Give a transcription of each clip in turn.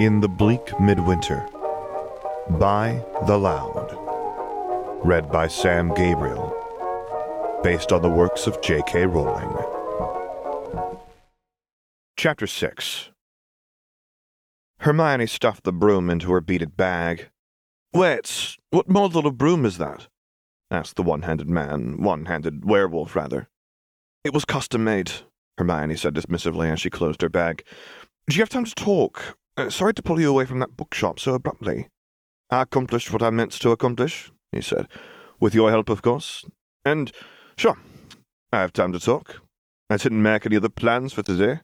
In the Bleak Midwinter by The Loud. Read by Sam Gabriel. Based on the works of J.K. Rowling. Chapter 6 Hermione stuffed the broom into her beaded bag. Wait, what model of broom is that? asked the one handed man, one handed werewolf, rather. It was custom made, Hermione said dismissively as she closed her bag. Do you have time to talk? Uh, sorry to pull you away from that bookshop so abruptly. I accomplished what I meant to accomplish, he said. With your help, of course. And, sure, I have time to talk. I didn't make any other plans for today.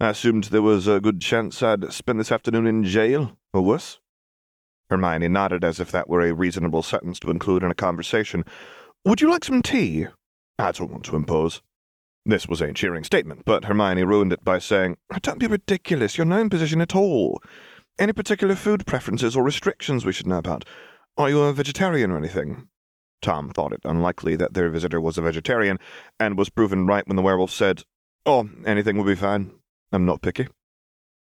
I assumed there was a good chance I'd spend this afternoon in jail, or worse. Hermione nodded as if that were a reasonable sentence to include in a conversation. Would you like some tea? I don't want to impose. This was a cheering statement, but Hermione ruined it by saying, Don't be ridiculous. You're no imposition at all. Any particular food preferences or restrictions we should know about? Are you a vegetarian or anything? Tom thought it unlikely that their visitor was a vegetarian, and was proven right when the werewolf said, Oh, anything will be fine. I'm not picky.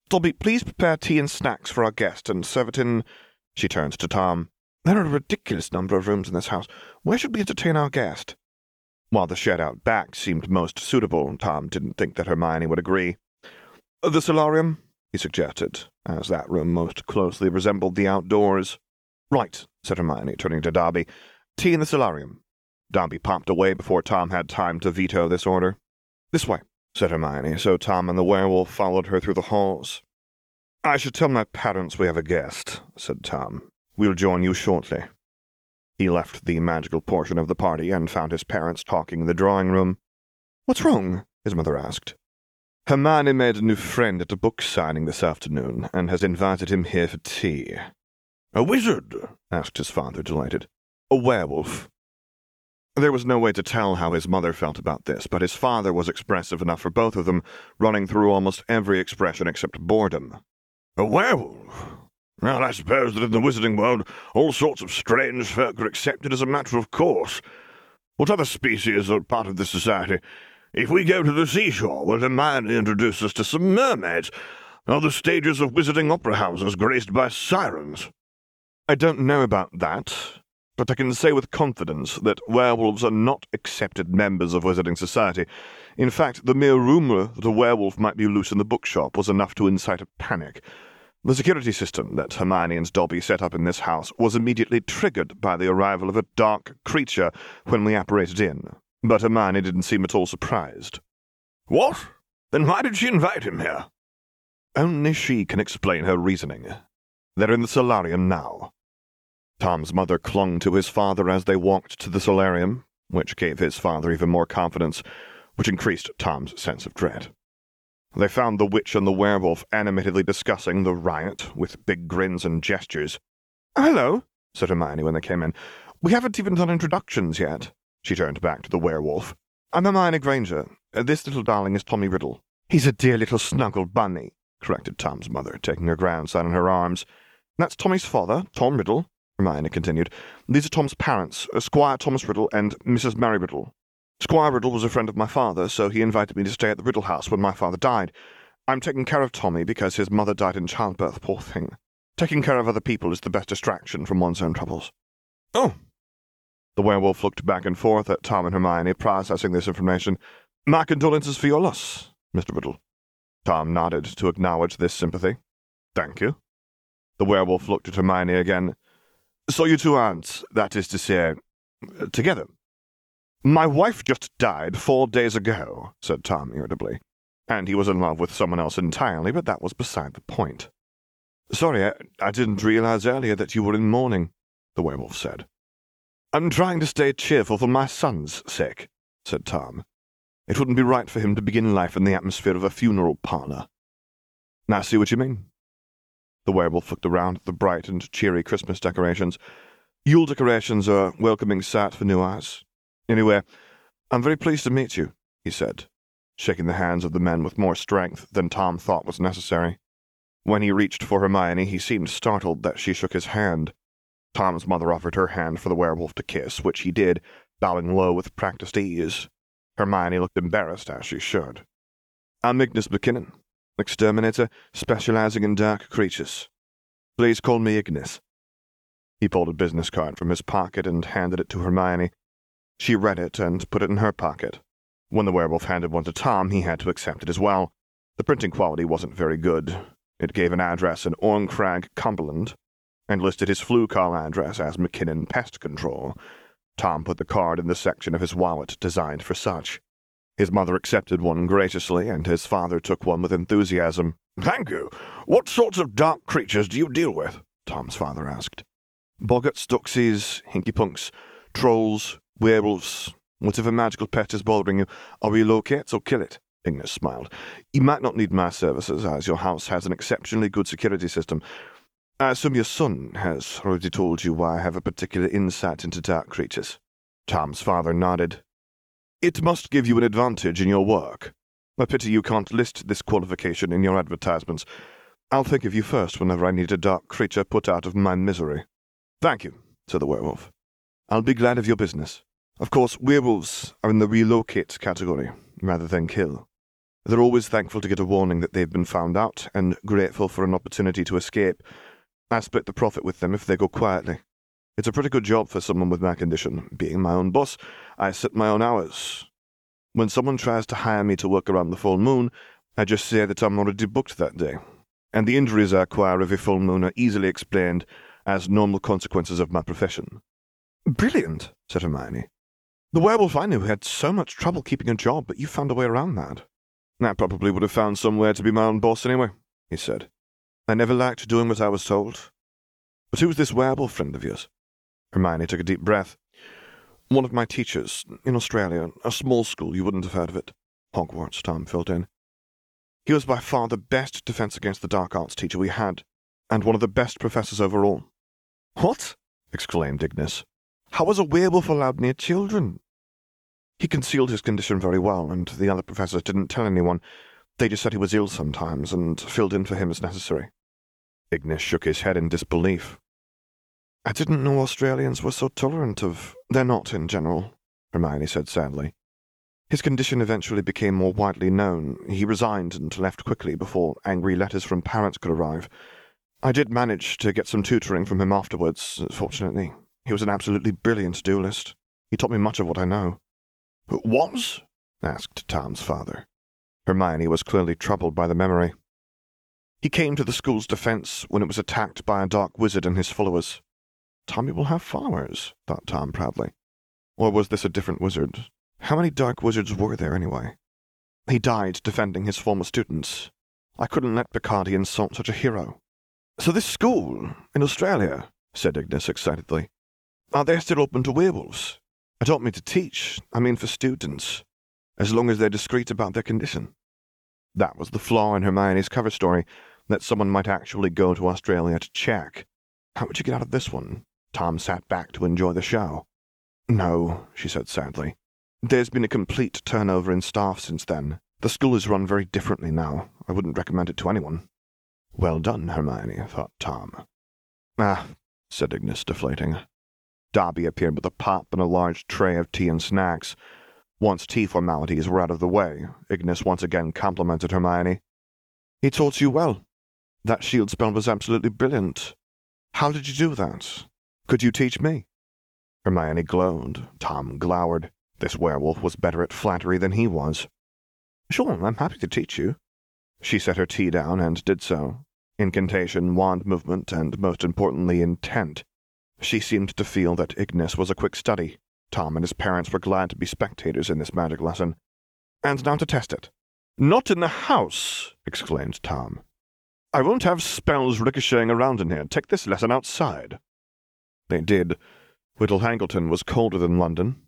Dobby, please prepare tea and snacks for our guest and serve it in. She turned to Tom. There are a ridiculous number of rooms in this house. Where should we entertain our guest? While the shed out back seemed most suitable, Tom didn't think that Hermione would agree. The solarium, he suggested, as that room most closely resembled the outdoors. Right, said Hermione, turning to Dobby. Tea in the solarium. Dobby popped away before Tom had time to veto this order. This way, said Hermione, so Tom and the werewolf followed her through the halls. I should tell my parents we have a guest, said Tom. We'll join you shortly. He left the magical portion of the party and found his parents talking in the drawing room. What's wrong? his mother asked. Hermione made a new friend at a book signing this afternoon and has invited him here for tea. A wizard? asked his father, delighted. A werewolf. There was no way to tell how his mother felt about this, but his father was expressive enough for both of them, running through almost every expression except boredom. A werewolf? Well, I suppose that in the wizarding world all sorts of strange folk are accepted as a matter of course. What other species are part of this society? If we go to the seashore, will Hermione introduce us to some mermaids? Are the stages of wizarding opera houses graced by sirens? I don't know about that, but I can say with confidence that werewolves are not accepted members of wizarding society. In fact, the mere rumour that a werewolf might be loose in the bookshop was enough to incite a panic. The security system that Hermione and Dobby set up in this house was immediately triggered by the arrival of a dark creature when we apparated in, but Hermione didn't seem at all surprised. What? Then why did she invite him here? Only she can explain her reasoning. They're in the solarium now. Tom's mother clung to his father as they walked to the solarium, which gave his father even more confidence, which increased Tom's sense of dread. They found the witch and the werewolf animatedly discussing the riot with big grins and gestures. Hello, said Hermione when they came in. We haven't even done introductions yet. She turned back to the werewolf. I'm Hermione Granger. Uh, this little darling is Tommy Riddle. He's a dear little snuggle bunny, corrected Tom's mother, taking her grandson in her arms. That's Tommy's father, Tom Riddle, Hermione continued. These are Tom's parents, Squire Thomas Riddle and Mrs. Mary Riddle. Squire Riddle was a friend of my father, so he invited me to stay at the Riddle house when my father died. I'm taking care of Tommy because his mother died in childbirth, poor thing. Taking care of other people is the best distraction from one's own troubles. Oh. The werewolf looked back and forth at Tom and Hermione, processing this information. My condolences for your loss, Mr. Riddle. Tom nodded to acknowledge this sympathy. Thank you. The werewolf looked at Hermione again. So you two aren't, that is to say, together? My wife just died four days ago, said Tom irritably. And he was in love with someone else entirely, but that was beside the point. Sorry, I, I didn't realize earlier that you were in mourning, the werewolf said. I'm trying to stay cheerful for my son's sake, said Tom. It wouldn't be right for him to begin life in the atmosphere of a funeral parlor. I see what you mean. The werewolf looked around at the bright and cheery Christmas decorations. Yule decorations are a welcoming sight for new eyes. Anyway, I'm very pleased to meet you, he said, shaking the hands of the men with more strength than Tom thought was necessary. When he reached for Hermione, he seemed startled that she shook his hand. Tom's mother offered her hand for the werewolf to kiss, which he did, bowing low with practiced ease. Hermione looked embarrassed, as she should. I'm Ignis McKinnon, exterminator specializing in dark creatures. Please call me Ignis. He pulled a business card from his pocket and handed it to Hermione. She read it and put it in her pocket. When the werewolf handed one to Tom, he had to accept it as well. The printing quality wasn't very good. It gave an address in Orncrag, Cumberland, and listed his Floo call address as McKinnon Pest Control. Tom put the card in the section of his wallet designed for such. His mother accepted one graciously, and his father took one with enthusiasm. Thank you. What sorts of dark creatures do you deal with? Tom's father asked. Boggarts, Doxies, Hinkypunks, Trolls, Werewolves, whatever magical pet is bothering you, I'll relocate or kill it. Ignis smiled. You might not need my services, as your house has an exceptionally good security system. I assume your son has already told you why I have a particular insight into dark creatures. Tom's father nodded. It must give you an advantage in your work. A pity you can't list this qualification in your advertisements. I'll think of you first whenever I need a dark creature put out of my misery. Thank you, said the werewolf. I'll be glad of your business. Of course, werewolves are in the relocate category rather than kill. They're always thankful to get a warning that they've been found out and grateful for an opportunity to escape. I split the profit with them if they go quietly. It's a pretty good job for someone with my condition. Being my own boss, I set my own hours. When someone tries to hire me to work around the full moon, I just say that I'm already booked that day. And the injuries I acquire every full moon are easily explained as normal consequences of my profession. Brilliant, said Hermione. The werewolf I knew had so much trouble keeping a job, but you found a way around that. I probably would have found somewhere to be my own boss anyway, he said. I never liked doing what I was told. But who's this werewolf friend of yours? Hermione took a deep breath. One of my teachers, in Australia, a small school, you wouldn't have heard of it. Hogwarts, Tom filled in. He was by far the best defense against the dark arts teacher we had, and one of the best professors overall. What? exclaimed Ignis. How was a werewolf allowed near children? He concealed his condition very well, and the other professors didn't tell anyone. They just said he was ill sometimes and filled in for him as necessary. Ignis shook his head in disbelief. I didn't know Australians were so tolerant of. They're not, in general, Hermione said sadly. His condition eventually became more widely known. He resigned and left quickly before angry letters from parents could arrive. I did manage to get some tutoring from him afterwards, fortunately. He was an absolutely brilliant duelist. He taught me much of what I know. Was? asked Tom's father. Hermione was clearly troubled by the memory. He came to the school's defense when it was attacked by a dark wizard and his followers. Tommy will have followers, thought Tom proudly. Or was this a different wizard? How many dark wizards were there anyway? He died defending his former students. I couldn't let Picardy insult such a hero. So this school, in Australia, said Ignis excitedly, are they still open to werewolves? I don't mean to teach, I mean for students, as long as they're discreet about their condition. That was the flaw in Hermione's cover story, that someone might actually go to Australia to check. How would you get out of this one? Tom sat back to enjoy the show. No, she said sadly. There's been a complete turnover in staff since then. The school is run very differently now. I wouldn't recommend it to anyone. Well done, Hermione, thought Tom. Ah, said Ignis, deflating. Dobby appeared with a pop and a large tray of tea and snacks. Once tea formalities were out of the way, Ignis once again complimented Hermione. He taught you well. That shield spell was absolutely brilliant. How did you do that? Could you teach me? Hermione glowed. Tom glowered. This werewolf was better at flattery than he was. Sure, I'm happy to teach you. She set her tea down and did so. Incantation, wand movement, and most importantly, intent. She seemed to feel that Ignis was a quick study. Tom and his parents were glad to be spectators in this magic lesson. And now to test it. Not in the house, exclaimed Tom. I won't have spells ricocheting around in here. Take this lesson outside. They did. Little Hangleton was colder than London.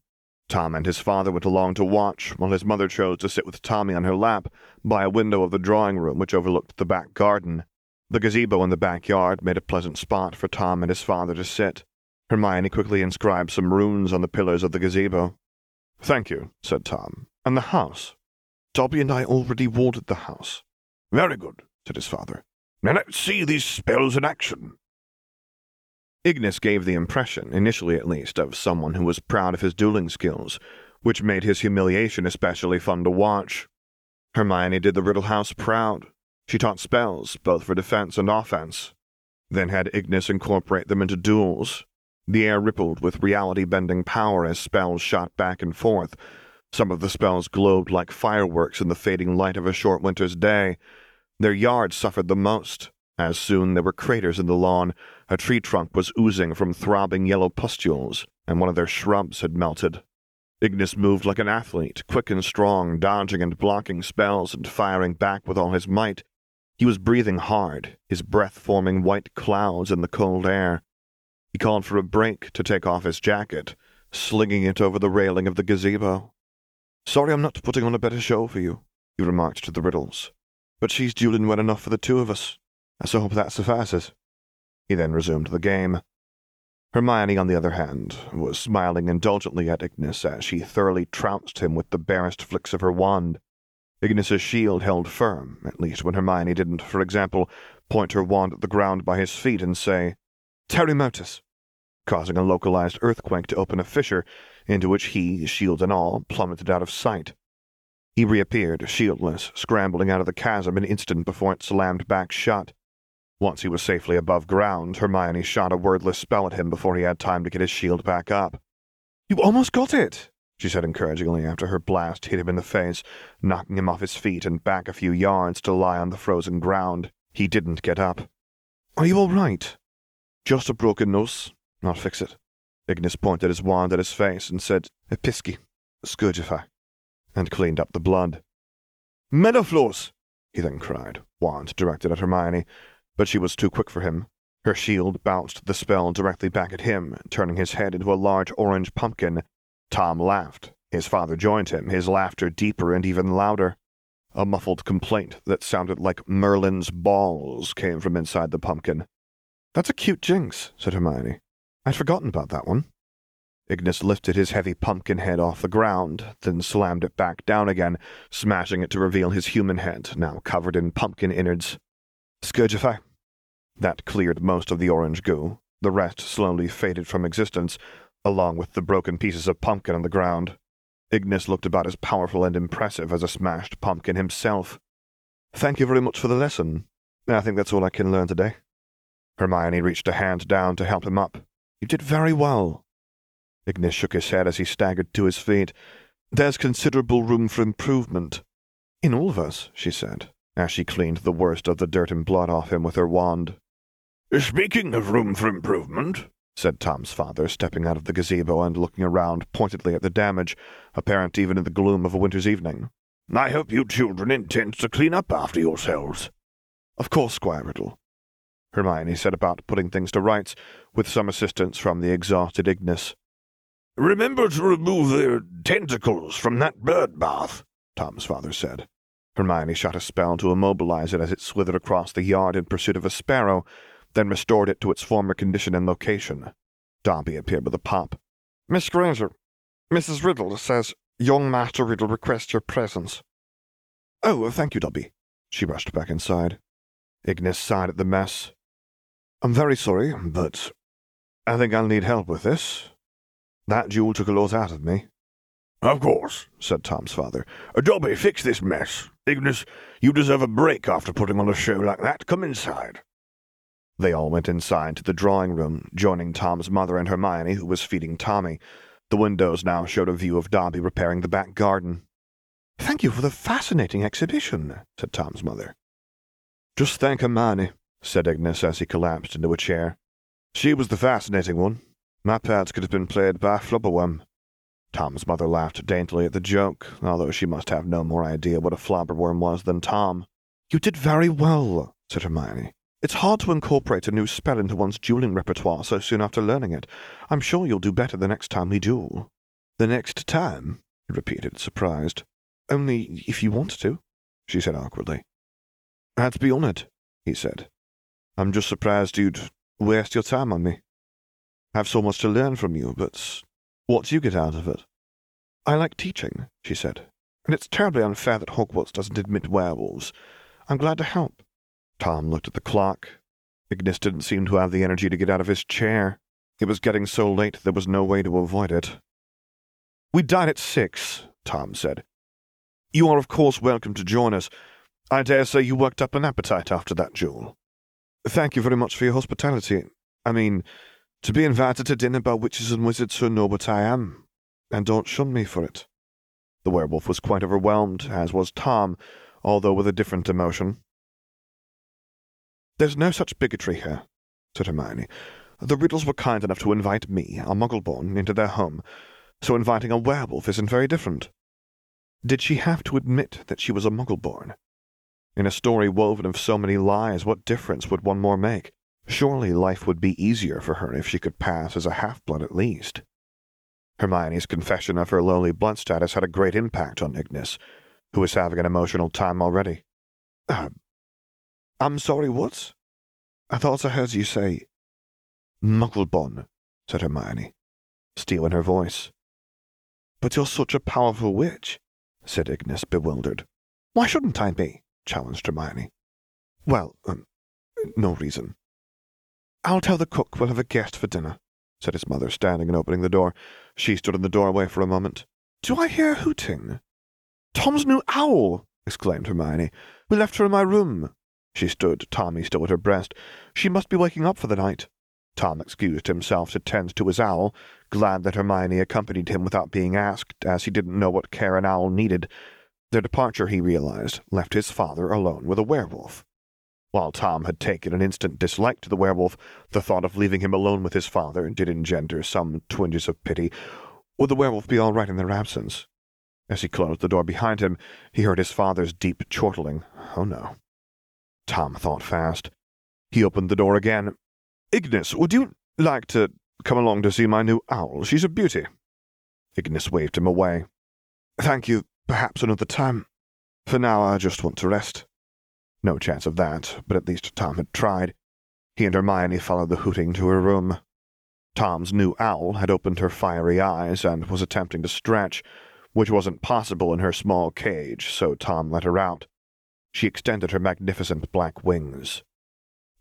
Tom and his father went along to watch, while his mother chose to sit with Tommy on her lap by a window of the drawing room which overlooked the back garden. The gazebo in the backyard made a pleasant spot for Tom and his father to sit. Hermione quickly inscribed some runes on the pillars of the gazebo. Thank you, said Tom. And the house? Dobby and I already warded the house. Very good, said his father. Now let's see these spells in action. Ignis gave the impression, initially at least, of someone who was proud of his dueling skills, which made his humiliation especially fun to watch. Hermione did the Riddle House proud. She taught spells, both for defense and offense, then had Ignis incorporate them into duels. The air rippled with reality bending power as spells shot back and forth. Some of the spells glowed like fireworks in the fading light of a short winter's day. Their yard suffered the most, as soon there were craters in the lawn. A tree trunk was oozing from throbbing yellow pustules, and one of their shrubs had melted. Ignis moved like an athlete, quick and strong, dodging and blocking spells and firing back with all his might. He was breathing hard, his breath forming white clouds in the cold air. He called for a break to take off his jacket, slinging it over the railing of the gazebo. Sorry I'm not putting on a better show for you, he remarked to the Riddles, but she's dueling well enough for the two of us. I so hope that suffices. He then resumed the game. Hermione, on the other hand, was smiling indulgently at Ignis as she thoroughly trounced him with the barest flicks of her wand. Ignis's shield held firm, at least when Hermione didn't, for example, point her wand at the ground by his feet and say, Terremotus, causing a localized earthquake to open a fissure into which he, shield and all, plummeted out of sight. He reappeared, shieldless, scrambling out of the chasm an instant before it slammed back shut. Once he was safely above ground, Hermione shot a wordless spell at him before he had time to get his shield back up. You almost got it, she said encouragingly after her blast hit him in the face, knocking him off his feet and back a few yards to lie on the frozen ground. He didn't get up. Are you all right? Just a broken nose. I'll fix it. Ignis pointed his wand at his face and said, Episkey, Scourgify, and cleaned up the blood. Melofors! he then cried, wand directed at Hermione, but she was too quick for him. Her shield bounced the spell directly back at him, turning his head into a large orange pumpkin. Tom laughed. His father joined him, his laughter deeper and even louder. A muffled complaint that sounded like Merlin's balls came from inside the pumpkin. That's a cute jinx, said Hermione. I'd forgotten about that one. Ignis lifted his heavy pumpkin head off the ground, then slammed it back down again, smashing it to reveal his human head, now covered in pumpkin innards. Scourgify, that cleared most of the orange goo. The rest slowly faded from existence, along with the broken pieces of pumpkin on the ground. Ignis looked about as powerful and impressive as a smashed pumpkin himself. Thank you very much for the lesson. I think that's all I can learn today. Hermione reached a hand down to help him up. You did very well. Ignis shook his head as he staggered to his feet. There's considerable room for improvement. In all of us, she said, as she cleaned the worst of the dirt and blood off him with her wand. Speaking of room for improvement, said Tom's father, stepping out of the gazebo and looking around pointedly at the damage, apparent even in the gloom of a winter's evening. I hope you children intend to clean up after yourselves. Of course, Squire Riddle. Hermione set about putting things to rights, with some assistance from the exhausted Ignis. Remember to remove their tentacles from that bird bath, Tom's father said. Hermione shot a spell to immobilize it as it slithered across the yard in pursuit of a sparrow, then restored it to its former condition and location. Dobby appeared with a pop. Miss Granger, Mrs. Riddle says young Master Riddle requests your presence. Oh, thank you, Dobby. She rushed back inside. Ignis sighed at the mess. I'm very sorry, but I think I'll need help with this. That jewel took a lot out of me. Of course, said Tom's father. Uh, Dobby, fix this mess. Ignis, you deserve a break after putting on a show like that. Come inside. They all went inside to the drawing room, joining Tom's mother and Hermione, who was feeding Tommy. The windows now showed a view of Dobby repairing the back garden. Thank you for the fascinating exhibition, said Tom's mother. Just thank Hermione, said Ignis as he collapsed into a chair. She was the fascinating one. My parts could have been played by Flobberworm. Tom's mother laughed daintily at the joke, although she must have no more idea what a flobberworm was than Tom. You did very well, said Hermione. It's hard to incorporate a new spell into one's dueling repertoire so soon after learning it. I'm sure you'll do better the next time we duel. The next time? he repeated, surprised. Only if you want to, she said awkwardly. I'd be honored, he said. I'm just surprised you'd waste your time on me. I have so much to learn from you, but what do you get out of it? I like teaching, she said, and it's terribly unfair that Hogwarts doesn't admit werewolves. I'm glad to help. Tom looked at the clock. Ignis didn't seem to have the energy to get out of his chair. It was getting so late there was no way to avoid it. We dine at six, Tom said. You are, of course, welcome to join us. I dare say you worked up an appetite after that, Jewel. Thank you very much for your hospitality. I mean, to be invited to dinner by witches and wizards who know what I am, and don't shun me for it. The werewolf was quite overwhelmed, as was Tom, although with a different emotion. There's no such bigotry here, said Hermione. The Riddles were kind enough to invite me, a Muggleborn, into their home, so inviting a werewolf isn't very different. Did she have to admit that she was a Muggleborn? In a story woven of so many lies, what difference would one more make? Surely life would be easier for her if she could pass as a half-blood at least. Hermione's confession of her lowly blood status had a great impact on Ignis, who was having an emotional time already. Uh, I'm sorry, what? I thought I heard you say Muggleborn, said Hermione, steel in her voice. But you're such a powerful witch, said Ignis, bewildered. Why shouldn't I be? challenged Hermione. Well, um, no reason. I'll tell the cook we'll have a guest for dinner, said his mother, standing and opening the door. She stood in the doorway for a moment. Do I hear hooting? Tom's new owl! exclaimed Hermione. We left her in my room. She stood, Tommy still at her breast. She must be waking up for the night. Tom excused himself to tend to his owl, glad that Hermione accompanied him without being asked, as he didn't know what care an owl needed. Their departure, he realized, left his father alone with a werewolf. While Tom had taken an instant dislike to the werewolf, the thought of leaving him alone with his father did engender some twinges of pity. Would the werewolf be all right in their absence? As he closed the door behind him, he heard his father's deep chortling. Oh no. Tom thought fast. He opened the door again. Ignis, would you like to come along to see my new owl? She's a beauty. Ignis waved him away. Thank you. Perhaps another time. For now, I just want to rest. No chance of that, but at least Tom had tried. He and Hermione followed the hooting to her room. Tom's new owl had opened her fiery eyes and was attempting to stretch, which wasn't possible in her small cage, so Tom let her out. She extended her magnificent black wings.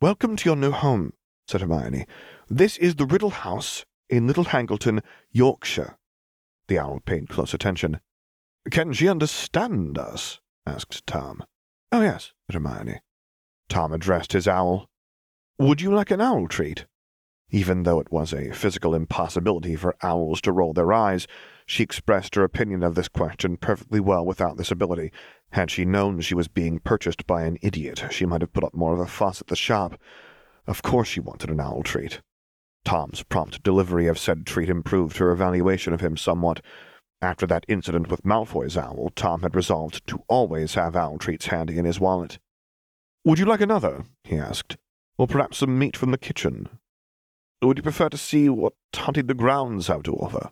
Welcome to your new home, said Hermione. This is the Riddle House in Little Hangleton, Yorkshire. The owl paid close attention. Can she understand us? asked Tom. Oh, yes, said Hermione. Tom addressed his owl. Would you like an owl treat? Even though it was a physical impossibility for owls to roll their eyes, she expressed her opinion of this question perfectly well without this ability. Had she known she was being purchased by an idiot, she might have put up more of a fuss at the shop. Of course she wanted an owl treat. Tom's prompt delivery of said treat improved her evaluation of him somewhat. After that incident with Malfoy's owl, Tom had resolved to always have owl treats handy in his wallet. Would you like another? he asked. Or perhaps some meat from the kitchen? Would you prefer to see what hunting the grounds have to offer?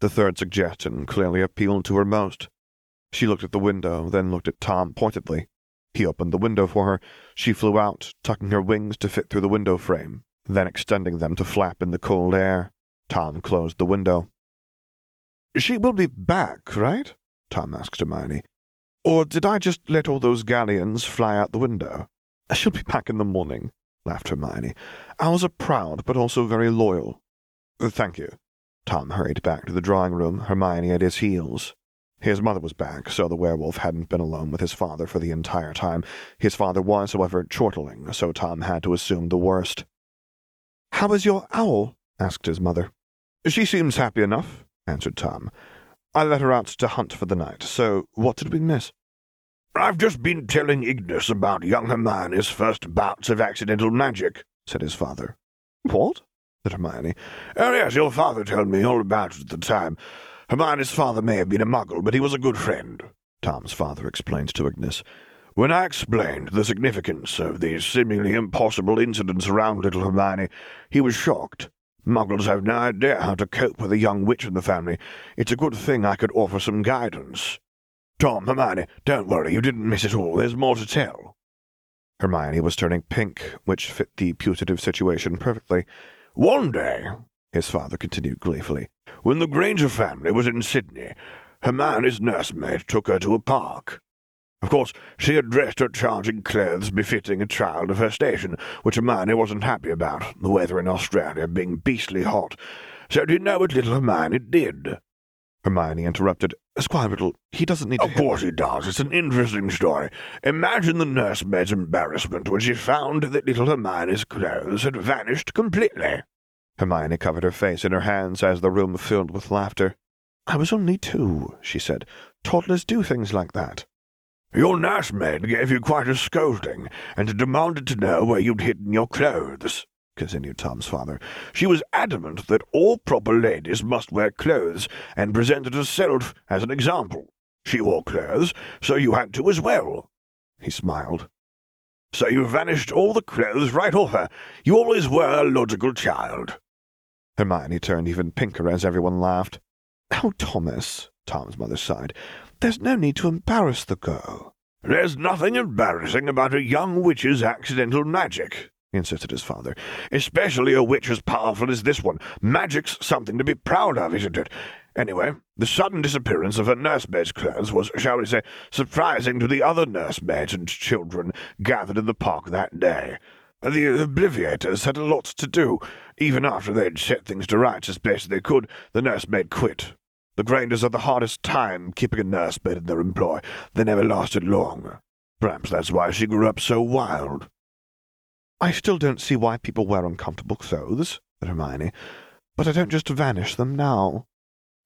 The third suggestion clearly appealed to her most. She looked at the window, then looked at Tom pointedly. He opened the window for her. She flew out, tucking her wings to fit through the window frame, then extending them to flap in the cold air. Tom closed the window. She will be back, right? Tom asked Hermione. Or did I just let all those galleons fly out the window? She'll be back in the morning, laughed Hermione. Owls are proud, but also very loyal. Uh, thank you. Tom hurried back to the drawing room, Hermione at his heels. His mother was back, so the werewolf hadn't been alone with his father for the entire time. His father was, however, chortling, so Tom had to assume the worst. How is your owl? asked his mother. She seems happy enough, answered Tom. I let her out to hunt for the night, so what did we miss? I've just been telling Ignis about young Hermione's first bouts of accidental magic, said his father. What? said Hermione. Oh, yes, your father told me all about it at the time. Hermione's father may have been a muggle, but he was a good friend, Tom's father explained to Ignis. When I explained the significance of these seemingly impossible incidents around little Hermione, he was shocked. Muggles have no idea how to cope with a young witch in the family. It's a good thing I could offer some guidance. Tom, Hermione, don't worry, you didn't miss it all. There's more to tell. Hermione was turning pink, which fit the putative situation perfectly. One day, his father continued gleefully, when the Granger family was in Sydney, Hermione's nursemaid took her to a park. Of course, she had dressed her charge in clothes befitting a child of her station, which Hermione wasn't happy about, the weather in Australia being beastly hot. So do you know what little Hermione did? Hermione interrupted. Squire Riddle, he doesn't need Of course he does. It's an interesting story. Imagine the nursemaid's embarrassment when she found that little Hermione's clothes had vanished completely. Hermione covered her face in her hands as the room filled with laughter. I was only two, she said. Toddlers do things like that. Your nursemaid gave you quite a scolding, and demanded to know where you'd hidden your clothes continued Tom's father. She was adamant that all proper ladies must wear clothes, and presented herself as an example. She wore clothes, so you had to as well. He smiled. So you vanished all the clothes right off her. You always were a logical child. Hermione turned even pinker as everyone laughed. Oh, Thomas, Tom's mother sighed. There's no need to embarrass the girl. There's nothing embarrassing about a young witch's accidental magic, insisted his father. Especially a witch as powerful as this one. Magic's something to be proud of, isn't it? Anyway, the sudden disappearance of her nursemaid's clothes was, shall we say, surprising to the other nursemaids and children gathered in the park that day. The Obliviators had a lot to do. Even after they'd set things to rights as best they could, the nursemaid quit. The Grangers had the hardest time keeping a nursemaid in their employ. They never lasted long. Perhaps that's why she grew up so wild. I still don't see why people wear uncomfortable clothes, said Hermione, but I don't just vanish them now.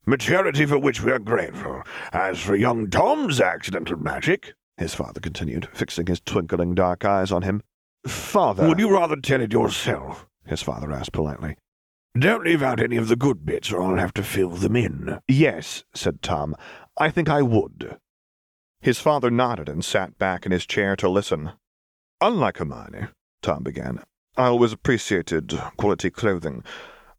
Maturity for which we are grateful. As for young Tom's accidental magic, his father continued, fixing his twinkling dark eyes on him. Father. Would you rather tell it yourself? his father asked politely. Don't leave out any of the good bits, or I'll have to fill them in. Yes, said Tom. I think I would. His father nodded and sat back in his chair to listen. Unlike Hermione, Tom began. I always appreciated quality clothing.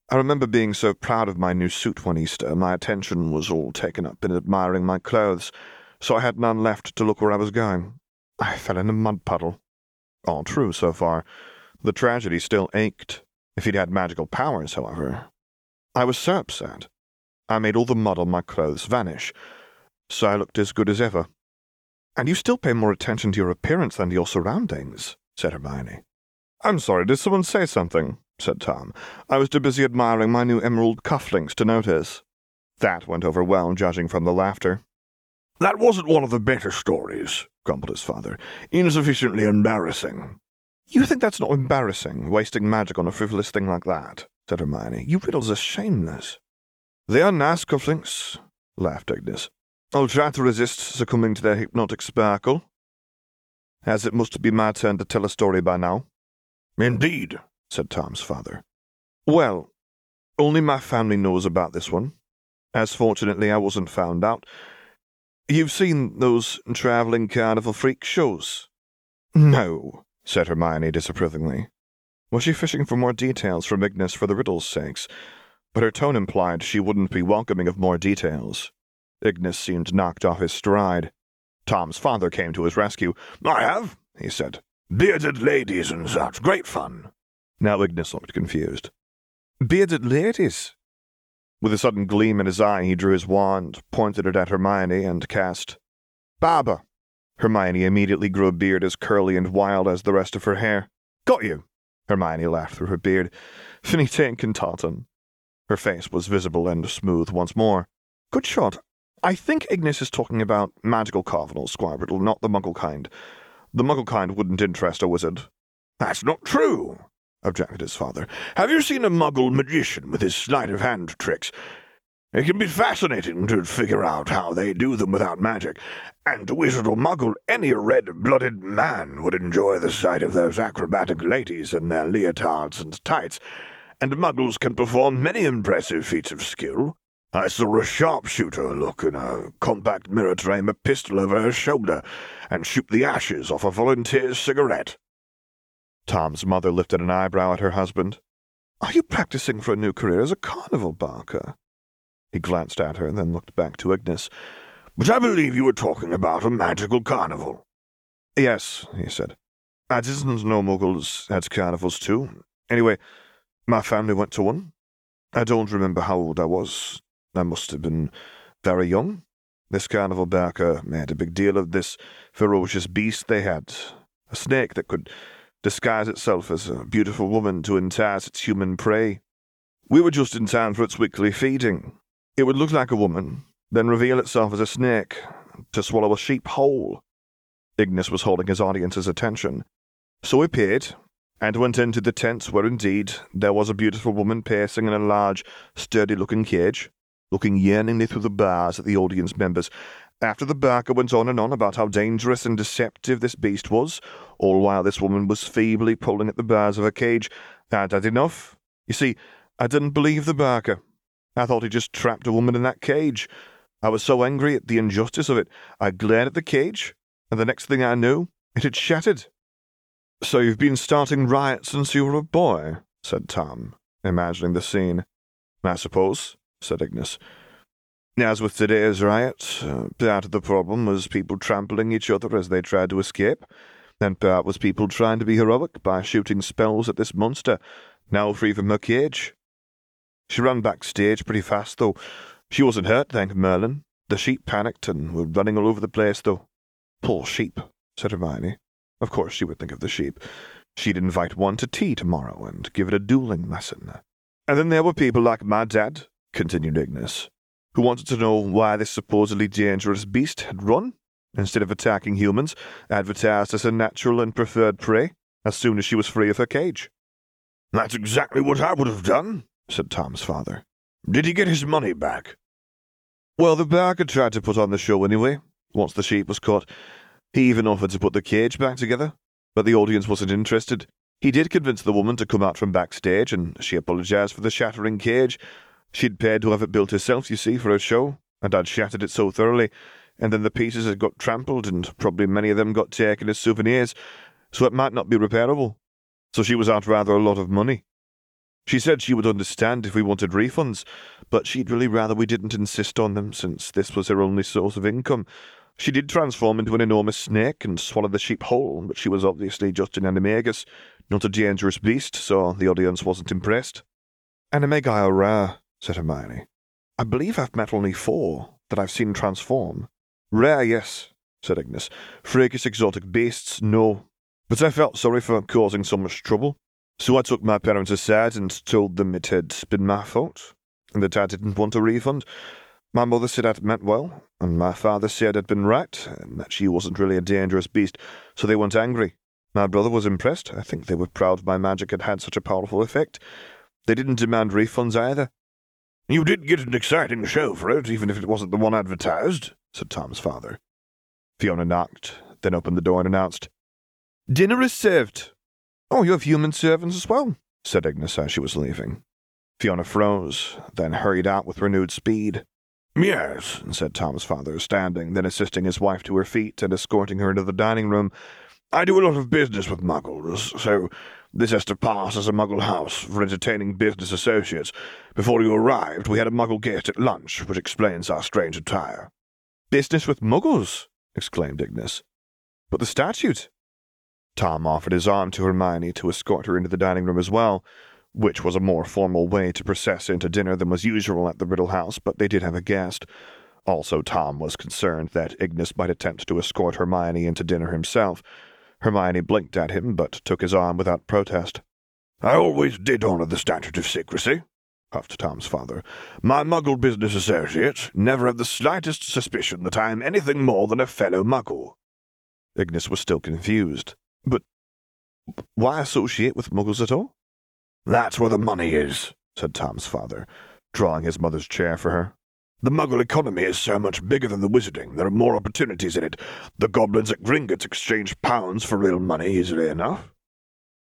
I remember being so proud of my new suit one Easter, my attention was all taken up in admiring my clothes, so I had none left to look where I was going. I fell in a mud puddle. All true so far. The tragedy still ached. If he'd had magical powers, however. I was so upset. I made all the mud on my clothes vanish, so I looked as good as ever. And you still pay more attention to your appearance than to your surroundings, said Hermione. I'm sorry, did someone say something? said Tom. I was too busy admiring my new emerald cufflinks to notice. That went over well, judging from the laughter. That wasn't one of the better stories, grumbled his father. Insufficiently embarrassing. You think that's not embarrassing, wasting magic on a frivolous thing like that? said Hermione. You Riddles are shameless. They are nice cufflinks, laughed Ignis. I'll try to resist succumbing to their hypnotic sparkle. As it must be my turn to tell a story by now. Indeed, said Tom's father. Well, only my family knows about this one, as fortunately I wasn't found out. You've seen those traveling carnival freak shows? No, said Hermione disapprovingly. Was she fishing for more details from Ignis for the riddle's sakes? But her tone implied she wouldn't be welcoming of more details. Ignis seemed knocked off his stride. Tom's father came to his rescue. I have, he said. Bearded ladies and such. Great fun. Now Ignis looked confused. Bearded ladies? With a sudden gleam in his eye, he drew his wand, pointed it at Hermione, and cast Baba. Hermione immediately grew a beard as curly and wild as the rest of her hair. Got you! Hermione laughed through her beard. Finite incantatem. Her face was visible and smooth once more. Good shot. I think Ignis is talking about magical carnivals, Squire Riddle, not the muggle kind. The muggle kind wouldn't interest a wizard. That's not true, objected his father. Have you seen a muggle magician with his sleight of hand tricks? It can be fascinating to figure out how they do them without magic, and wizard or muggle, any red-blooded man would enjoy the sight of those acrobatic ladies in their leotards and tights, and muggles can perform many impressive feats of skill. I saw a sharpshooter look in a compact mirror to aim a pistol over her shoulder and shoot the ashes off a volunteer's cigarette. Tom's mother lifted an eyebrow at her husband. Are you practicing for a new career as a carnival barker? He glanced at her, then looked back to Ignis. But I believe you were talking about a magical carnival. Yes, he said. Didn't know muggles had carnivals too. Anyway, my family went to one. I don't remember how old I was. I must have been very young. This carnival barker made a big deal of this ferocious beast they had, a snake that could disguise itself as a beautiful woman to entice its human prey. We were just in time for its weekly feeding. It would look like a woman, then reveal itself as a snake, to swallow a sheep whole. Ignis was holding his audience's attention. So he paid, and went into the tent where indeed there was a beautiful woman pacing in a large, sturdy looking cage, looking yearningly through the bars at the audience members. After the barker went on and on about how dangerous and deceptive this beast was, all while this woman was feebly pulling at the bars of her cage, I'd had enough. You see, I didn't believe the barker. I thought he just trapped a woman in that cage. I was so angry at the injustice of it, I glared at the cage, and the next thing I knew, it had shattered. So you've been starting riots since you were a boy, said Tom, imagining the scene. I suppose, said Ignis. As with today's riot, uh, part of the problem was people trampling each other as they tried to escape, and part was people trying to be heroic by shooting spells at this monster, now free from her cage. She ran backstage pretty fast, though. She wasn't hurt, thank Merlin. The sheep panicked and were running all over the place, though. Poor sheep, said Hermione. Of course she would think of the sheep. She'd invite one to tea tomorrow and give it a dueling lesson. And then there were people like my dad, continued Ignis, who wanted to know why this supposedly dangerous beast had run, instead of attacking humans, advertised as a natural and preferred prey, as soon as she was free of her cage. That's exactly what I would have done, said Tom's father. Did he get his money back? Well, the barker tried to put on the show anyway, once the sheep was caught. He even offered to put the cage back together, but the audience wasn't interested. He did convince the woman to come out from backstage, and she apologized for the shattering cage. She'd paid to have it built herself, you see, for her show, and I'd shattered it so thoroughly, and then the pieces had got trampled, and probably many of them got taken as souvenirs, so it might not be repairable. So she was out rather a lot of money. She said she would understand if we wanted refunds, but she'd really rather we didn't insist on them, since this was her only source of income, she did transform into an enormous snake and swallow the sheep whole, but she was obviously just an animagus, not a dangerous beast, so the audience wasn't impressed. Animagi are rare, said Hermione. I believe I've met only four that I've seen transform. Rare, yes, said Ignis. Freakish exotic beasts, no. But I felt sorry for causing so much trouble, so I took my parents aside and told them it had been my fault, and that I didn't want a refund. My mother said I'd meant well, and my father said I'd been right, and that she wasn't really a dangerous beast, so they weren't angry. My brother was impressed. I think they were proud my magic had had such a powerful effect. They didn't demand refunds either. You did get an exciting show for it, even if it wasn't the one advertised, said Tom's father. Fiona knocked, then opened the door and announced, Dinner is served. Oh, you have human servants as well, said Ignis as she was leaving. Fiona froze, then hurried out with renewed speed. Yes, said Tom's father, standing, then assisting his wife to her feet and escorting her into the dining room. I do a lot of business with muggles, so this has to pass as a muggle house for entertaining business associates. Before you arrived, we had a muggle guest at lunch, which explains our strange attire. Business with muggles? exclaimed Ignis. But the statute? Tom offered his arm to Hermione to escort her into the dining room as well which was a more formal way to process into dinner than was usual at the Riddle House, but they did have a guest. Also, Tom was concerned that Ignis might attempt to escort Hermione into dinner himself. Hermione blinked at him, but took his arm without protest. I always did honor the statute of secrecy, puffed Tom's father. My muggle business associates never have the slightest suspicion that I am anything more than a fellow muggle. Ignis was still confused. But why associate with muggles at all? That's where the money is, said Tom's father, drawing his mother's chair for her. The muggle economy is so much bigger than the wizarding. There are more opportunities in it. The goblins at Gringotts exchange pounds for real money easily enough.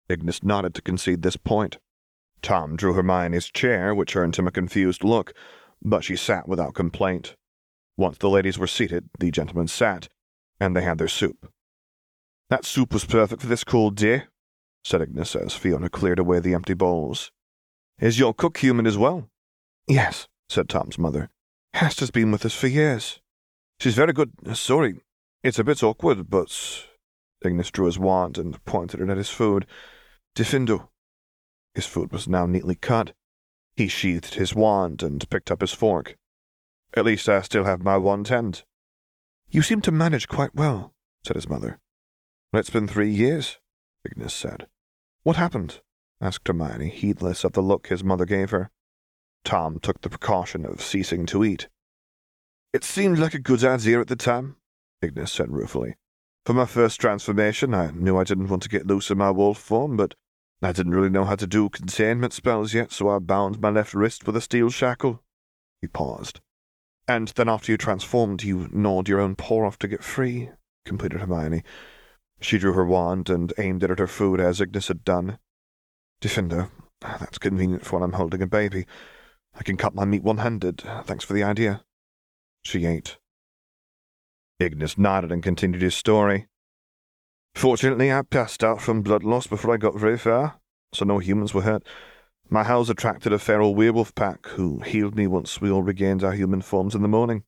Ignis nodded to concede this point. Tom drew Hermione's chair, which earned him a confused look, but she sat without complaint. Once the ladies were seated, the gentlemen sat, and they had their soup. That soup was perfect for this cold day, said Ignis as Fiona cleared away the empty bowls. Is your cook human as well? Yes, said Tom's mother. Hester's been with us for years. She's very good. Sorry, it's a bit awkward, but. Ignis drew his wand and pointed it at his food. Diffindo. His food was now neatly cut. He sheathed his wand and picked up his fork. At least I still have my wand tent. You seem to manage quite well, said his mother. It's been three years, Ignis said. What happened? asked Hermione, heedless of the look his mother gave her. Tom took the precaution of ceasing to eat. It seemed like a good idea at the time, Ignis said ruefully. For my first transformation, I knew I didn't want to get loose in my wolf form, but I didn't really know how to do containment spells yet, so I bound my left wrist with a steel shackle. He paused. And then after you transformed, you gnawed your own paw off to get free, completed Hermione. She drew her wand and aimed it at her food as Ignis had done. Diffindo, that's convenient for when I'm holding a baby. I can cut my meat one-handed. Thanks for the idea. She ate. Ignis nodded and continued his story. Fortunately, I passed out from blood loss before I got very far, so no humans were hurt. My house attracted a feral werewolf pack who healed me once we all regained our human forms in the morning.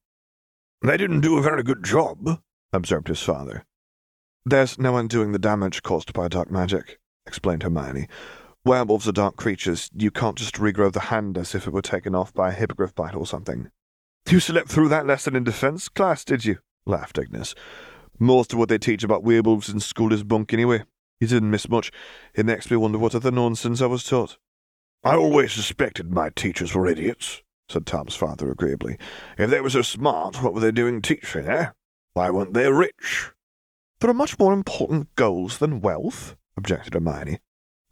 They didn't do a very good job, observed his father. There's no undoing the damage caused by dark magic, explained Hermione. Werewolves are dark creatures. You can't just regrow the hand as if it were taken off by a hippogriff bite or something. You slept through that lesson in defense class, did you? laughed Ignis. Most of what they teach about werewolves in school is bunk anyway. You didn't miss much. It makes me wonder what other nonsense I was taught. I always suspected my teachers were idiots, said Tom's father agreeably. If they were so smart, what were they doing teaching, eh? Why weren't they rich? There are much more important goals than wealth, objected Hermione.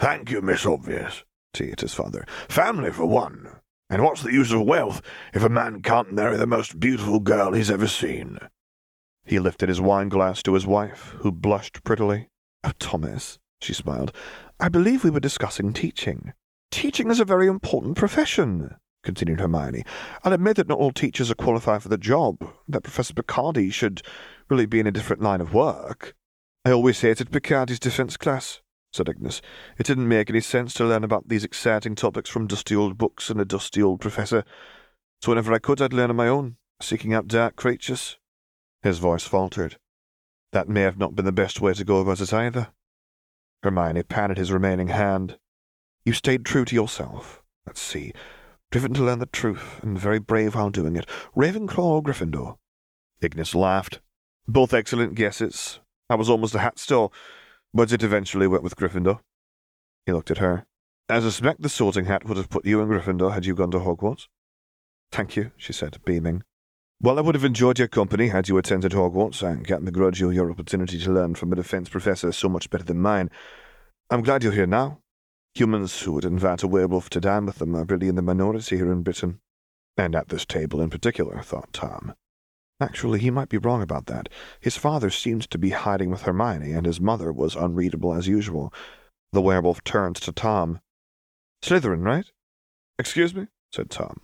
Thank you, Miss Obvious, teased father. Family, for one. And what's the use of wealth if a man can't marry the most beautiful girl he's ever seen? He lifted his wine glass to his wife, who blushed prettily. Oh, Thomas, she smiled, I believe we were discussing teaching. Teaching is a very important profession, continued Hermione. I'll admit that not all teachers are qualified for the job, that Professor Picardi should really be in a different line of work. I always hated Picardi's defense class, said Ignis. It didn't make any sense to learn about these exciting topics from dusty old books and a dusty old professor. So whenever I could, I'd learn on my own, seeking out dark creatures. His voice faltered. That may have not been the best way to go about it either. Hermione patted his remaining hand. You stayed true to yourself. Let's see. Driven to learn the truth, and very brave while doing it. Ravenclaw or Gryffindor? Ignis laughed. Both excellent guesses. I was almost a hatstall, but it eventually went with Gryffindor. He looked at her. As I suspect the sorting hat would have put you in Gryffindor had you gone to Hogwarts. Thank you, she said, beaming. Well, I would have enjoyed your company had you attended Hogwarts. I can't begrudge you your opportunity to learn from a defense professor so much better than mine. I'm glad you're here now. Humans who would invite a werewolf to dine with them are really in the minority here in Britain. And at this table in particular, thought Tom. Actually, he might be wrong about that. His father seemed to be hiding with Hermione, and his mother was unreadable as usual. The werewolf turned to Tom. Slytherin, right? Excuse me? said Tom.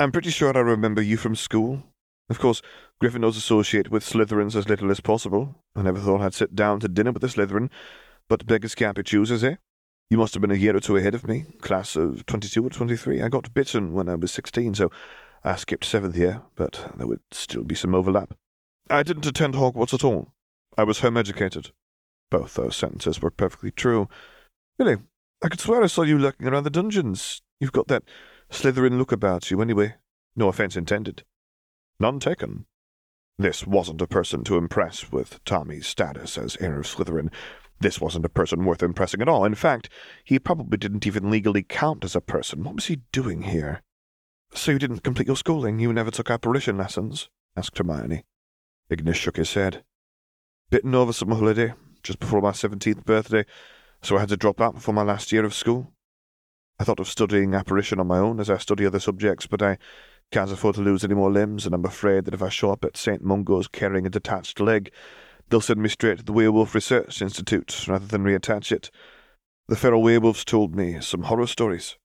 I'm pretty sure I remember you from school. Of course, Gryffindors associate with Slytherins as little as possible. I never thought I'd sit down to dinner with a Slytherin, but beggars can't be choosers, eh? You must have been a year or two ahead of me, class of 22 or 23. I got bitten when I was 16, so I skipped seventh year, but there would still be some overlap. I didn't attend Hogwarts at all. I was home educated. Both those sentences were perfectly true. Really, I could swear I saw you lurking around the dungeons. You've got that Slytherin look about you, anyway. No offense intended. None taken. This wasn't a person to impress with Tommy's status as heir of Slytherin. This wasn't a person worth impressing at all. In fact, he probably didn't even legally count as a person. What was he doing here? So you didn't complete your schooling? You never took apparition lessons? asked Hermione. Ignis shook his head. Bitten over summer holiday, just before my seventeenth birthday, so I had to drop out before my last year of school. I thought of studying apparition on my own as I study other subjects, but I can't afford to lose any more limbs, and I'm afraid that if I show up at St. Mungo's carrying a detached leg, they'll send me straight to the Werewolf Research Institute rather than reattach it. The feral werewolves told me some horror stories.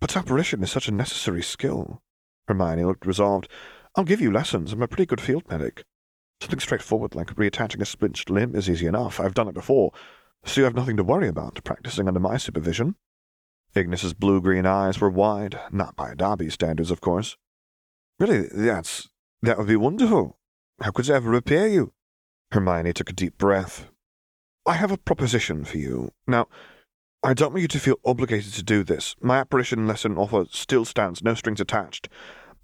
But apparition is such a necessary skill. Hermione looked resolved. I'll give you lessons. I'm a pretty good field medic. Something straightforward like reattaching a splinched limb is easy enough. I've done it before, so you have nothing to worry about practicing under my supervision. Ignis's blue-green eyes were wide, not by Dobby standards, of course. Really, that's... that would be wonderful. How could I ever repay you? Hermione took a deep breath. I have a proposition for you. Now, I don't want you to feel obligated to do this. My apparition lesson offer still stands, no strings attached.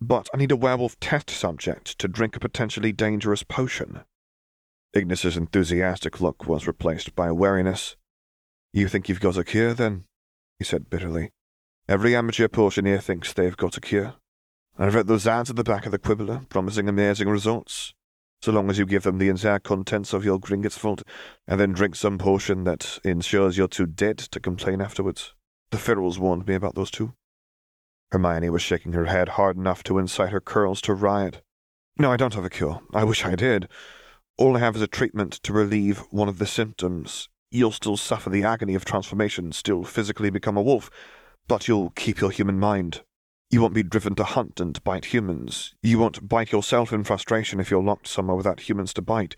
But I need a werewolf test subject to drink a potentially dangerous potion. Ignis's enthusiastic look was replaced by wariness. You think you've got a cure, then? he said bitterly. Every amateur potioneer thinks they've got a cure. I've read those ads at the back of the Quibbler, promising amazing results. So long as you give them the entire contents of your Gringotts vault, and then drink some potion that ensures you're too dead to complain afterwards. The ferals warned me about those two. Hermione was shaking her head hard enough to incite her curls to riot. No, I don't have a cure. I wish I did. All I have is a treatment to relieve one of the symptoms. You'll still suffer the agony of transformation, still physically become a wolf, but you'll keep your human mind. You won't be driven to hunt and bite humans. You won't bite yourself in frustration if you're locked somewhere without humans to bite.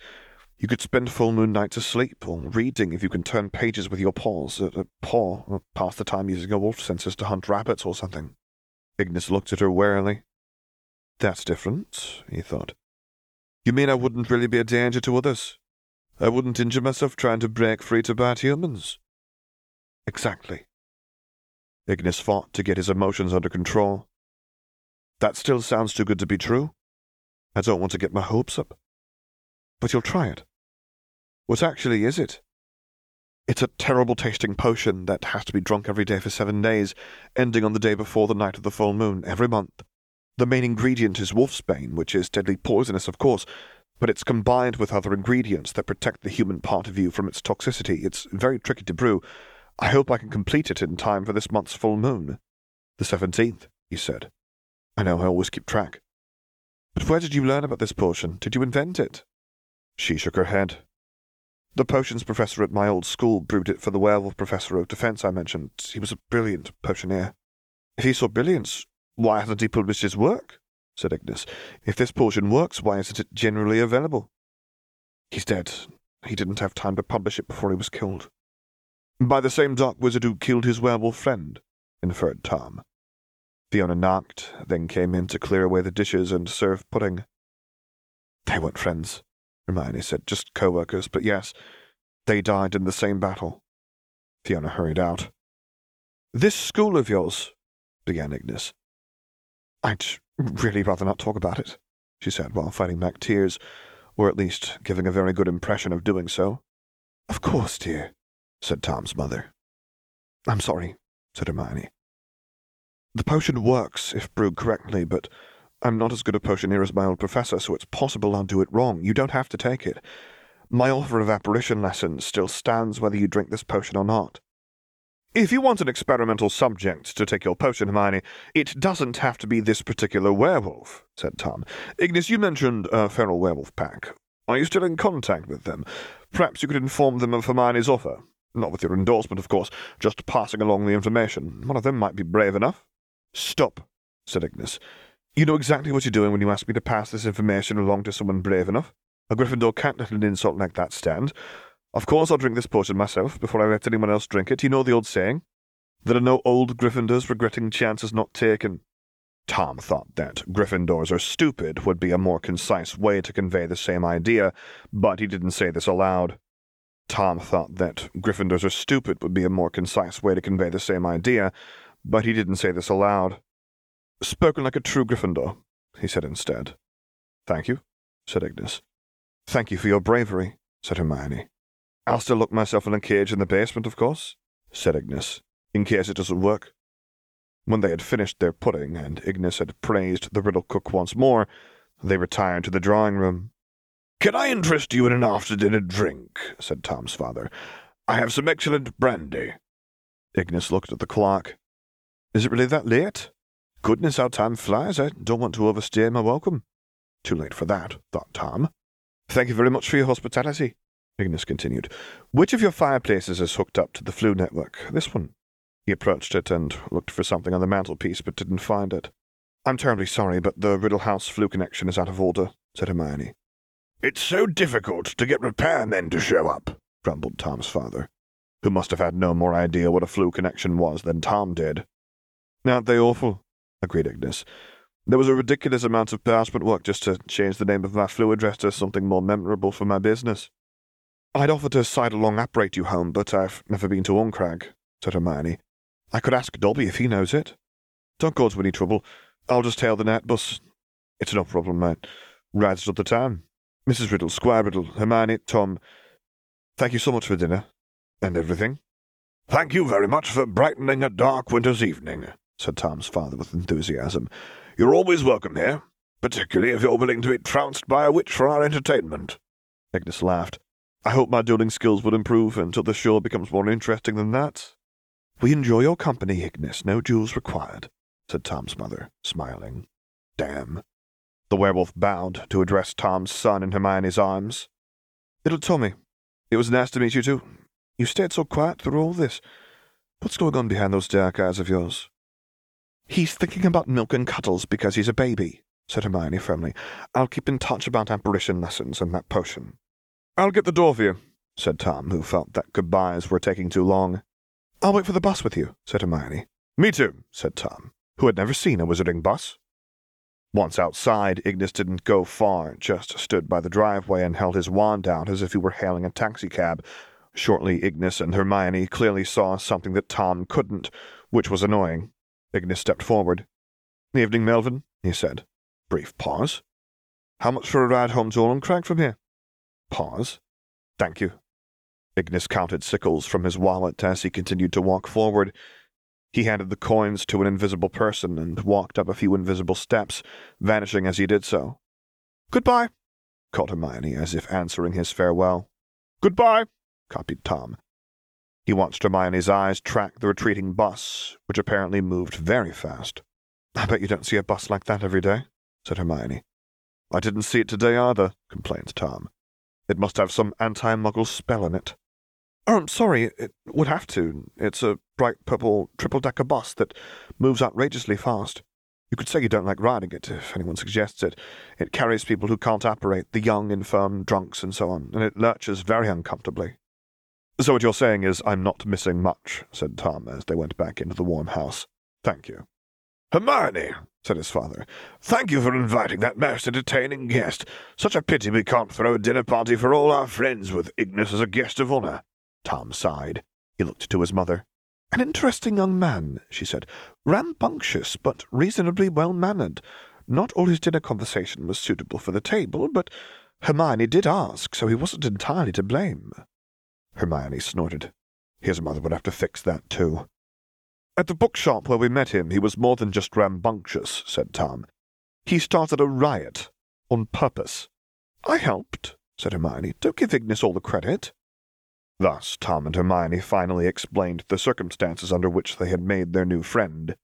You could spend full moon nights asleep or reading if you can turn pages with your paws, a, a paw, uh, or pass the time using your wolf senses to hunt rabbits or something. Ignis looked at her warily. That's different, he thought. You mean I wouldn't really be a danger to others? I wouldn't injure myself trying to break free to bite humans? Exactly. Ignis fought to get his emotions under control. That still sounds too good to be true. I don't want to get my hopes up. But you'll try it. What actually is it? It's a terrible tasting potion that has to be drunk every day for seven days, ending on the day before the night of the full moon, every month. The main ingredient is wolfsbane, which is deadly poisonous, of course, but it's combined with other ingredients that protect the human part of you from its toxicity. It's very tricky to brew, I hope I can complete it in time for this month's full moon. The seventeenth, he said. I know I always keep track. But where did you learn about this potion? Did you invent it? She shook her head. The potions professor at my old school brewed it for the werewolf professor of defense I mentioned. He was a brilliant potioneer. If he saw brilliance, why hasn't he published his work? said Ignis. If this potion works, why isn't it generally available? He's dead. He didn't have time to publish it before he was killed. By the same dark wizard who killed his werewolf friend, inferred Tom. Fiona knocked, then came in to clear away the dishes and serve pudding. They weren't friends, Hermione said, just co-workers, but yes, they died in the same battle. Fiona hurried out. This school of yours, began Ignis. I'd really rather not talk about it, she said while fighting back tears, or at least giving a very good impression of doing so. Of course, dear, said Tom's mother. I'm sorry, said Hermione. The potion works if brewed correctly, but I'm not as good a potioneer as my old professor, so it's possible I'll do it wrong. You don't have to take it. My offer of apparition lessons still stands whether you drink this potion or not. If you want an experimental subject to take your potion, Hermione, it doesn't have to be this particular werewolf, said Tom. Ignis, you mentioned a feral werewolf pack. Are you still in contact with them? Perhaps you could inform them of Hermione's offer. Not with your endorsement, of course, just passing along the information. One of them might be brave enough. Stop, said Ignis. You know exactly what you're doing when you ask me to pass this information along to someone brave enough. A Gryffindor can't let an insult like that stand. Of course I'll drink this potion myself before I let anyone else drink it. You know the old saying? There are no old Gryffindors regretting chances not taken. Tom thought that Gryffindors are stupid would be a more concise way to convey the same idea, but he didn't say this aloud. Tom thought that Gryffindors are stupid would be a more concise way to convey the same idea, but he didn't say this aloud. Spoken like a true Gryffindor, he said instead. Thank you, said Ignis. Thank you for your bravery, said Hermione. I'll still lock myself in a cage in the basement, of course, said Ignis, in case it doesn't work. When they had finished their pudding and Ignis had praised the riddle cook once more, they retired to the drawing room. Can I interest you in an after dinner drink? said Tom's father. I have some excellent brandy. Ignis looked at the clock. Is it really that late? Goodness, how time flies. I don't want to overstay my welcome. Too late for that, thought Tom. Thank you very much for your hospitality, Ignis continued. Which of your fireplaces is hooked up to the Floo network? This one. He approached it and looked for something on the mantelpiece, but didn't find it. I'm terribly sorry, but the Riddle House Floo connection is out of order, said Hermione. It's so difficult to get repairmen to show up, grumbled Tom's father, who must have had no more idea what a Floo connection was than Tom did. Aren't they awful? agreed Ignis. There was a ridiculous amount of parchment work just to change the name of my Floo address to something more memorable for my business. I'd offer to side-along apparate you home, but I've never been to Orncrag, said Hermione. I could ask Dobby if he knows it. Don't cause me any trouble. I'll just hail the Knight Bus. It's no problem, mate. Rides at the time. Mrs. Riddle, Squire Riddle, Hermione, Tom, thank you so much for dinner and everything. Thank you very much for brightening a dark winter's evening, said Tom's father with enthusiasm. You're always welcome here, particularly if you're willing to be trounced by a witch for our entertainment. Ignis laughed. I hope my dueling skills will improve until the show becomes more interesting than that. We enjoy your company, Ignis. No jewels required, said Tom's mother, smiling. Damn. The werewolf bowed to address Tom's son in Hermione's arms. Little Tommy, it was nice to meet you too. You stayed so quiet through all this. What's going on behind those dark eyes of yours? He's thinking about milk and cuddles because he's a baby, said Hermione firmly. I'll keep in touch about apparition lessons and that potion. I'll get the door for you, said Tom, who felt that goodbyes were taking too long. I'll wait for the bus with you, said Hermione. Me too, said Tom, who had never seen a wizarding bus. Once outside, Ignis didn't go far, just stood by the driveway and held his wand out as if he were hailing a taxicab. Shortly, Ignis and Hermione clearly saw something that Tom couldn't, which was annoying. Ignis stepped forward. Evening, Melvin, he said. Brief pause. How much for a ride home to Ohrencrag from here? Pause. Thank you. Ignis counted sickles from his wallet as he continued to walk forward. He handed the coins to an invisible person and walked up a few invisible steps, vanishing as he did so. Goodbye, called Hermione as if answering his farewell. Goodbye, copied Tom. He watched Hermione's eyes track the retreating bus, which apparently moved very fast. I bet you don't see a bus like that every day, said Hermione. I didn't see it today either, complained Tom. It must have some anti-muggle spell in it. Oh, I'm sorry, it would have to. It's a bright purple triple-decker bus that moves outrageously fast. You could say you don't like riding it, if anyone suggests it. It carries people who can't operate, the young, infirm, drunks, and so on, and it lurches very uncomfortably. So what you're saying is I'm not missing much, said Tom as they went back into the warm house. Thank you. Hermione, said his father, thank you for inviting that most entertaining guest. Such a pity we can't throw a dinner party for all our friends with Ignis as a guest of honor. Tom sighed. He looked to his mother. An interesting young man, she said. Rambunctious, but reasonably well mannered. Not all his dinner conversation was suitable for the table, but Hermione did ask, so he wasn't entirely to blame. Hermione snorted. His mother would have to fix that, too. At the bookshop where we met him, he was more than just rambunctious, said Tom. He started a riot. On purpose. I helped, said Hermione. Don't give Ignis all the credit. Thus, Tom and Hermione finally explained the circumstances under which they had made their new friend.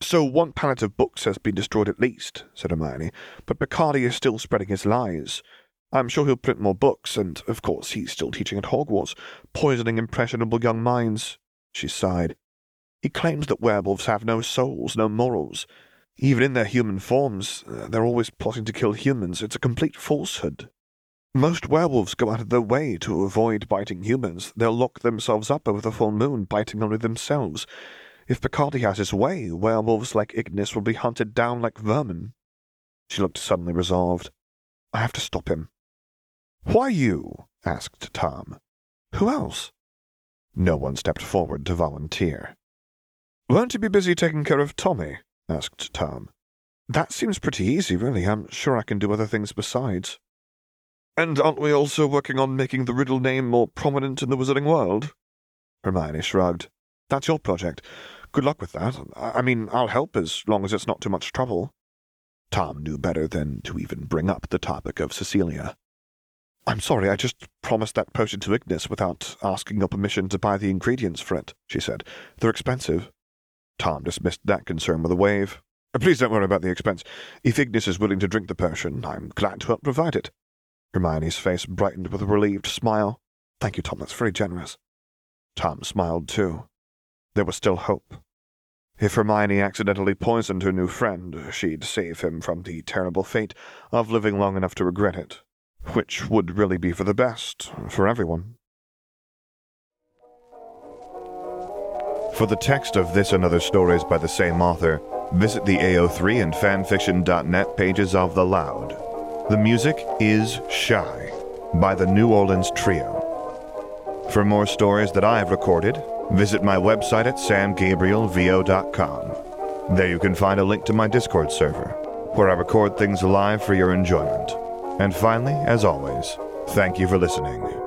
So one pallet of books has been destroyed at least, said Hermione, but Picardy is still spreading his lies. I'm sure he'll print more books, and, of course, he's still teaching at Hogwarts, poisoning impressionable young minds. She sighed. He claims that werewolves have no souls, no morals. Even in their human forms, uh, they're always plotting to kill humans. It's a complete falsehood. Most werewolves go out of their way to avoid biting humans. They'll lock themselves up over the full moon, biting only themselves. If Picardy has his way, werewolves like Ignis will be hunted down like vermin. She looked suddenly resolved. I have to stop him. Why you? asked Tom. Who else? No one stepped forward to volunteer. Won't you be busy taking care of Tommy? asked Tom. That seems pretty easy, really. I'm sure I can do other things besides. And aren't we also working on making the Riddle name more prominent in the wizarding world? Hermione shrugged. That's your project. Good luck with that. I mean, I'll help as long as it's not too much trouble. Tom knew better than to even bring up the topic of Cecilia. I'm sorry, I just promised that potion to Ignis without asking your permission to buy the ingredients for it, she said. They're expensive. Tom dismissed that concern with a wave. Please don't worry about the expense. If Ignis is willing to drink the potion, I'm glad to help provide it. Hermione's face brightened with a relieved smile. Thank you, Tom. That's very generous. Tom smiled too. There was still hope. If Hermione accidentally poisoned her new friend, she'd save him from the terrible fate of living long enough to regret it, which would really be for the best, for everyone. For the text of this and other stories by the same author, visit the AO3 and fanfiction.net pages of The Loud. The music is Shy by the New Orleans Trio. For more stories that I have recorded, visit my website at samgabrielvo.com. There you can find a link to my Discord server, where I record things live for your enjoyment. And finally, as always, thank you for listening.